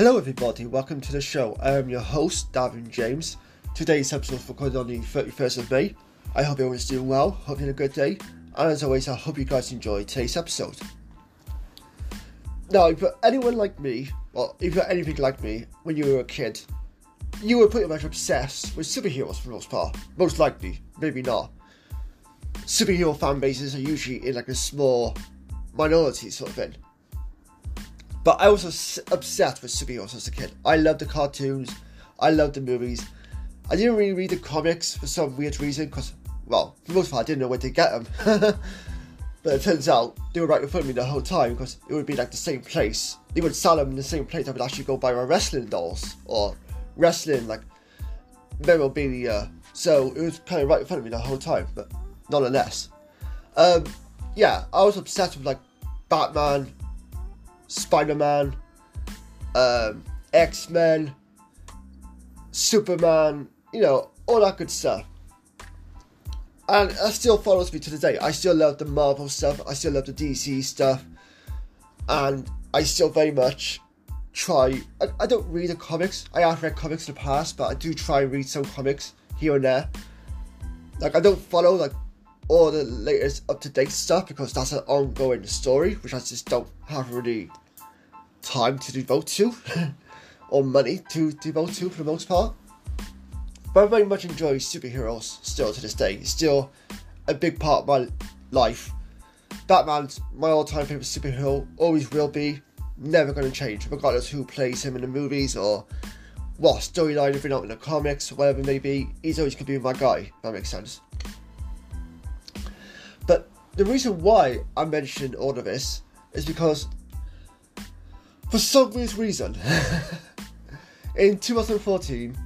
Hello, everybody. Welcome to the show. I am your host, Davin James. Today's episode is recorded on the 31st of May. I hope everyone's doing well. Hope you had a good day. And as always, I hope you guys enjoyed today's episode. Now, if you're anyone like me, or if you're anything like me, when you were a kid, you were pretty much obsessed with superheroes for the most part. Most likely, maybe not. Superhero fan bases are usually in like a small minority sort of thing. But I was obsessed with superheroes as a kid. I loved the cartoons. I loved the movies. I didn't really read the comics for some weird reason because, well, for the most part, I didn't know where to get them. but it turns out they were right in front of me the whole time because it would be like the same place. They would sell them in the same place. I would actually go buy my wrestling dolls or wrestling like memorabilia. So it was kind of right in front of me the whole time. But nonetheless, um, yeah, I was obsessed with like Batman, Spider Man, um, X Men, Superman, you know, all that good stuff. And that still follows me to the day. I still love the Marvel stuff, I still love the DC stuff, and I still very much try. I, I don't read the comics, I have read comics in the past, but I do try and read some comics here and there. Like, I don't follow, like, all the latest up to date stuff because that's an ongoing story, which I just don't have really time to devote to or money to devote to for the most part. But I very much enjoy superheroes still to this day. It's still a big part of my life. Batman's my all time favourite superhero, always will be, never going to change, regardless who plays him in the movies or what storyline, if you're not in the comics, whatever it may be, he's always going to be my guy, that makes sense. The reason why I mentioned all of this is because for some weird reason, in 2014,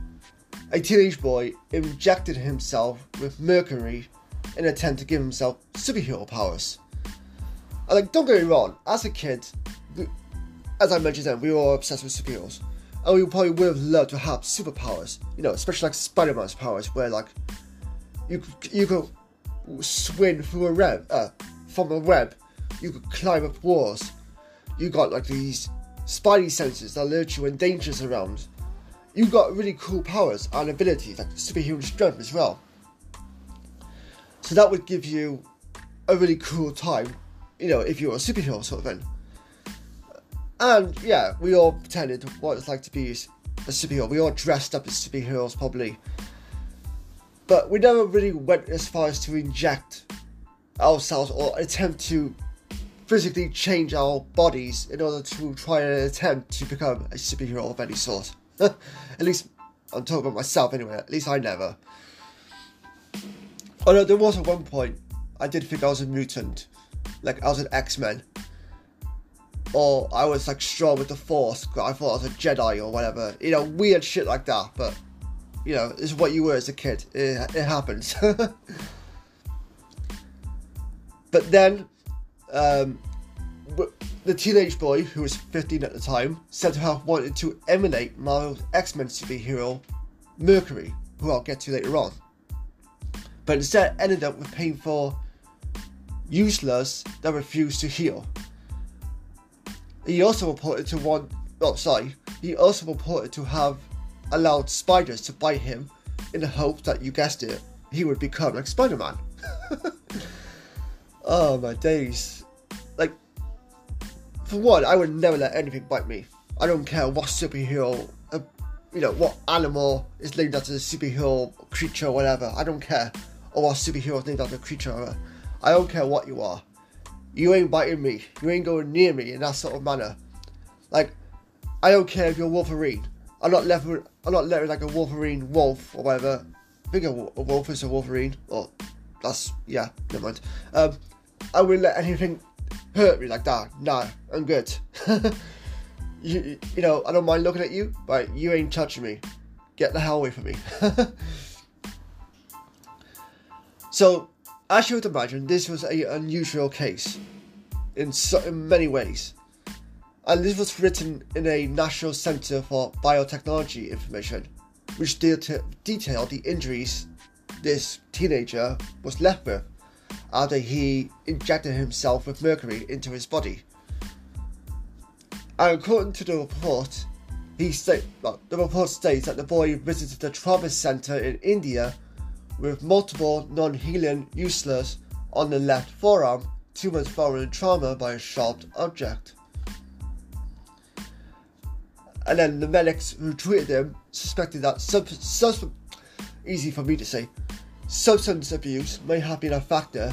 a teenage boy injected himself with mercury in an attempt to give himself superhero powers. And like, don't get me wrong, as a kid, as I mentioned then, we were all obsessed with superheroes. And we probably would have loved to have superpowers, you know, especially like Spider-Man's powers, where like you you could swing through a web, uh, from a web, you could climb up walls. You got like these spidey senses that alert you when danger's around. You got really cool powers and abilities like superhuman strength as well. So that would give you a really cool time, you know, if you were a superhero sort of thing. And yeah, we all pretended what it's like to be a superhero. We all dressed up as superheroes probably. But we never really went as far as to inject ourselves or attempt to physically change our bodies in order to try and attempt to become a superhero of any sort. at least I'm talking about myself anyway, at least I never. Although there was at one point I did think I was a mutant. Like I was an X-Men. Or I was like strong with the force, I thought I was a Jedi or whatever. You know, weird shit like that, but you know, is what you were as a kid. It, it happens. but then um, the teenage boy, who was 15 at the time, said to have wanted to emulate Marvel's X Men superhero Mercury, who I'll get to later on. But instead ended up with painful useless that refused to heal. He also reported to want, oh sorry, he also reported to have allowed spiders to bite him in the hope that you guessed it, he would become like Spider Man. oh my days Like, for one, I would never let anything bite me. I don't care what superhero, uh, you know, what animal is named after a superhero creature whatever. I don't care. Or what superhero is named after a creature. I don't care what you are. You ain't biting me. You ain't going near me in that sort of manner. Like, I don't care if you're Wolverine. I'm not left. I'm not like a Wolverine wolf or whatever. I think a, wolf is a Wolverine. Or that's yeah. Never mind. Um, I wouldn't let anything hurt me like that. No, I'm good. you, you know, I don't mind looking at you, but you ain't touching me. Get the hell away from me. so, as you would imagine, this was an unusual case in, so, in many ways. And this was written in a National Center for Biotechnology information, which detailed the injuries this teenager was left with after he injected himself with mercury into his body. And according to the report, he state, well, the report states that the boy visited the trauma center in India with multiple non-healing useless on the left forearm, two months following trauma by a sharp object. And then the medics who treated him suspected that sub, sub, easy for me to say, substance abuse may have been a factor,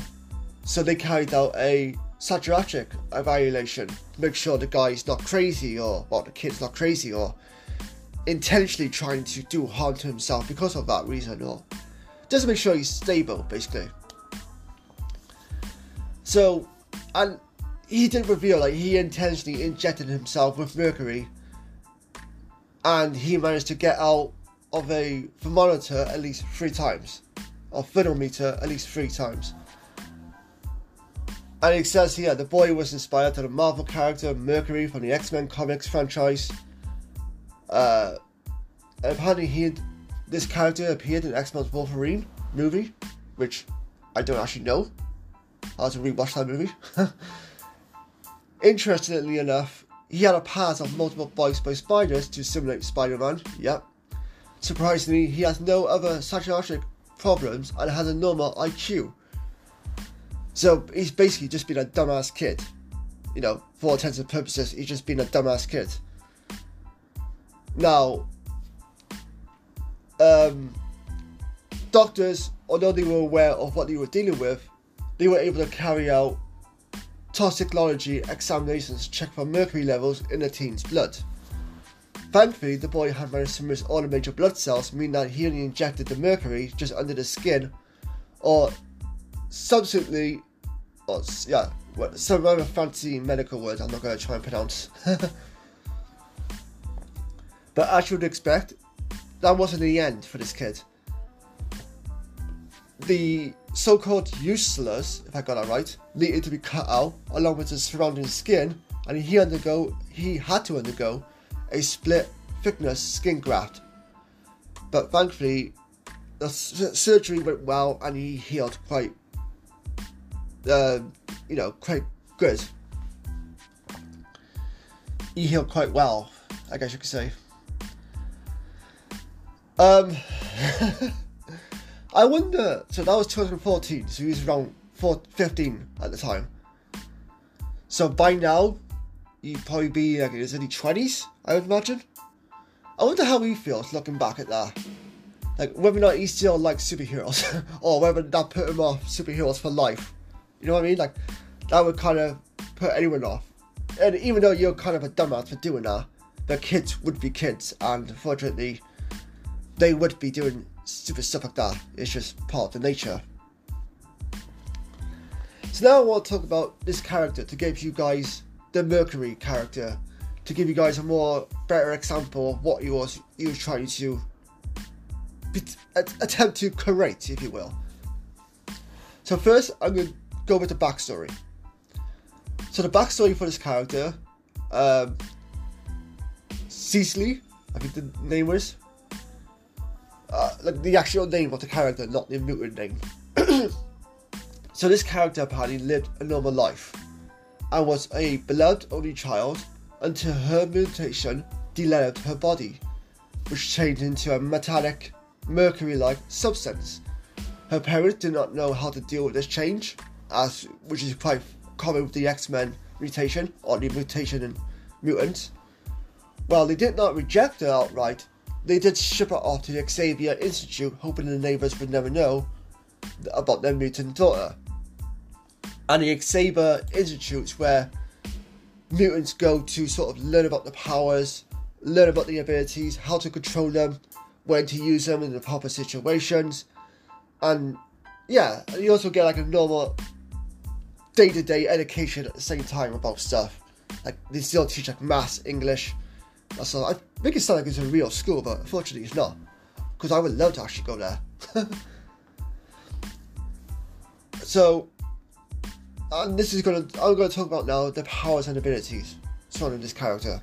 so they carried out a psychiatric evaluation to make sure the guy's not crazy or well the kid's not crazy or intentionally trying to do harm to himself because of that reason or just make sure he's stable basically. So and he did reveal like he intentionally injected himself with mercury and he managed to get out of a thermometer at least three times or thermometer at least three times. And it says here the boy was inspired to the Marvel character Mercury from the X Men comics franchise. Uh, apparently, he this character appeared in X Men's Wolverine movie, which I don't actually know. I have to rewatch that movie. Interestingly enough, he had a pass of multiple bites by spiders to simulate Spider Man. Yep. Surprisingly, he has no other psychiatric problems and has a normal IQ. So he's basically just been a dumbass kid. You know, for all intents and purposes, he's just been a dumbass kid. Now, um, doctors, although they were aware of what they were dealing with, they were able to carry out toxicology examinations to check for mercury levels in the teen's blood. Thankfully, the boy had managed to miss all the major blood cells, meaning that he only injected the mercury just under the skin, or subsequently, or yeah, some other fancy medical word I'm not going to try and pronounce. but as you would expect, that wasn't the end for this kid. The so-called useless, if I got that right, needed to be cut out along with the surrounding skin, and he undergo he had to undergo a split thickness skin graft. But thankfully, the surgery went well and he healed quite, uh, you know, quite good. He healed quite well, I guess you could say. Um, I wonder. So that was 2014, so he was around 15 at the time. So by now, he'd probably be like in his early 20s, I would imagine. I wonder how he feels looking back at that. Like whether or not he still likes superheroes, or whether that put him off superheroes for life. You know what I mean? Like that would kind of put anyone off. And even though you're kind of a dumbass for doing that, the kids would be kids, and unfortunately, they would be doing stupid stuff like that. It's just part of the nature. So now I want to talk about this character to give you guys the Mercury character to give you guys a more better example of what he was he was trying to attempt to create, if you will. So first, I'm going to go with the backstory. So the backstory for this character, um, Cessily, I think the name was, like the actual name of the character, not the mutant name. so this character apparently lived a normal life and was a beloved only child until her mutation developed her body, which changed into a metallic, mercury-like substance. Her parents did not know how to deal with this change, as which is quite common with the X-Men mutation or the mutation in mutants. Well, they did not reject her outright, they did ship her off to the Xavier Institute, hoping the neighbors would never know about their mutant daughter. And the Xavier Institute, is where mutants go to sort of learn about the powers, learn about the abilities, how to control them, when to use them in the proper situations, and yeah, you also get like a normal day-to-day education at the same time about stuff. Like they still teach like maths, English. That's. I make it sound like it's a real school, but unfortunately it's not. Because I would love to actually go there. so and this is gonna I'm gonna talk about now the powers and abilities surrounding this character.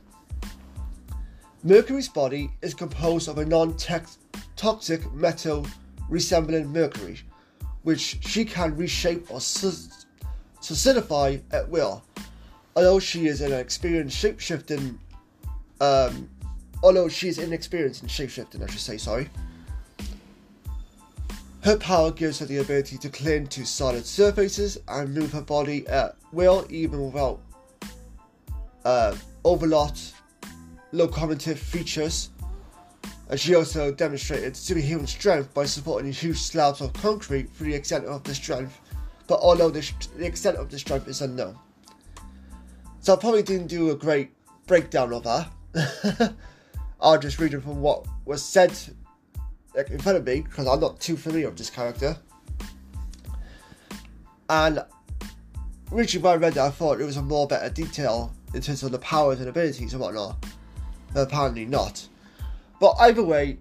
Mercury's body is composed of a non-toxic metal resembling mercury, which she can reshape or solidify at will. Although she is an experienced shape-shifting um, although she is inexperienced in shapeshifting, I should say, sorry. Her power gives her the ability to cling to solid surfaces and move her body at will, even without uh, overlord locomotive features. And she also demonstrated superhuman strength by supporting huge slabs of concrete for the extent of the strength, but although the, the extent of the strength is unknown. So I probably didn't do a great breakdown of her. I'll just read it from what was said in front of me because I'm not too familiar with this character. And when I read I thought it was a more better detail in terms of the powers and abilities and whatnot. But apparently not. But either way,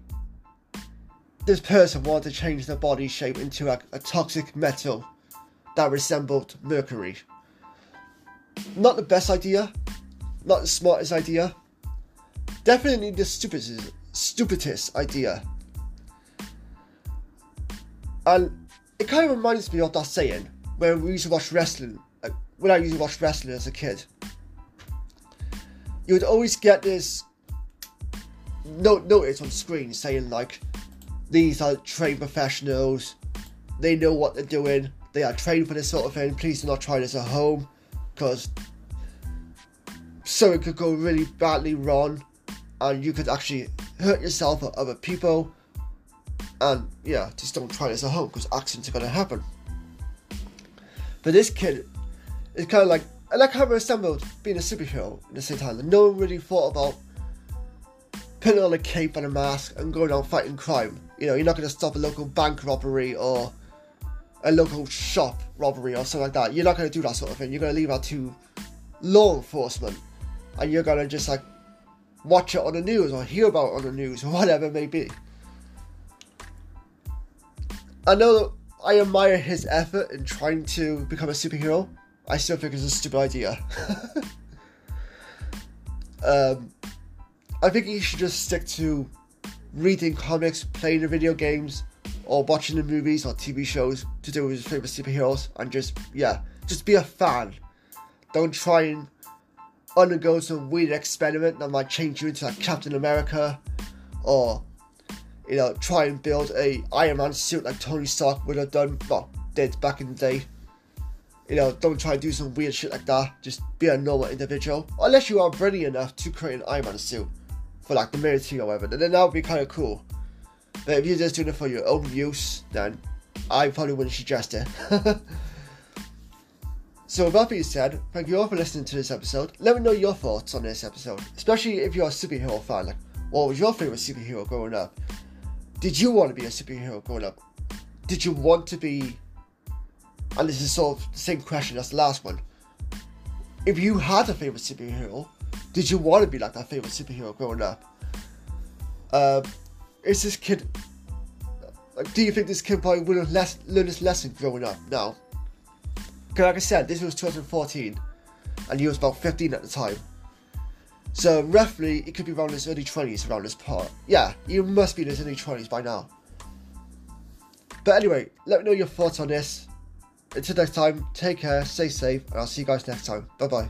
this person wanted to change their body shape into a, a toxic metal that resembled mercury. Not the best idea, not the smartest idea, definitely the stupidest, stupidest idea. And it kind of reminds me of that saying when we used to watch wrestling, like when I used to watch wrestling as a kid. You would always get this note notice on screen saying like, these are trained professionals, they know what they're doing, they are trained for this sort of thing. Please do not try this at home, because something could go really badly wrong, and you could actually hurt yourself or other people. And yeah, just don't try this at home because accidents are gonna happen. But this kid is kind of like, I like how it resembled being a superhero in the same time. No one really thought about putting on a cape and a mask and going out fighting crime. You know, you're not going to stop a local bank robbery or a local shop robbery or something like that. You're not going to do that sort of thing. You're going to leave that to law enforcement, and you're going to just like watch it on the news or hear about it on the news or whatever it may be. I know that I admire his effort in trying to become a superhero. I still think it's a stupid idea. um, I think he should just stick to reading comics, playing the video games, or watching the movies or TV shows to do with his favorite superheroes, and just yeah, just be a fan. Don't try and undergo some weird experiment that might change you into like Captain America, or you know, try and build a Iron Man suit like Tony Stark would have done, well, did back in the day. You know, don't try and do some weird shit like that. Just be a normal individual. Unless you are brilliant enough to create an Iron Man suit for like the military or whatever, then that would be kind of cool. But if you're just doing it for your own use, then I probably wouldn't suggest it. so with that being said, thank you all for listening to this episode. Let me know your thoughts on this episode, especially if you're a superhero fan. Like, what was your favorite superhero growing up? Did you want to be a superhero growing up? Did you want to be? And this is sort of the same question as the last one. If you had a favorite superhero, did you want to be like that favorite superhero growing up? Uh, is this kid like? Do you think this kid probably would have less, learned this lesson growing up? No. Like I said, this was 2014, and he was about 15 at the time. So roughly, it could be around his early 20s around this part. Yeah, he must be in his early 20s by now. But anyway, let me know your thoughts on this. Until next time, take care, stay safe, and I'll see you guys next time. Bye bye.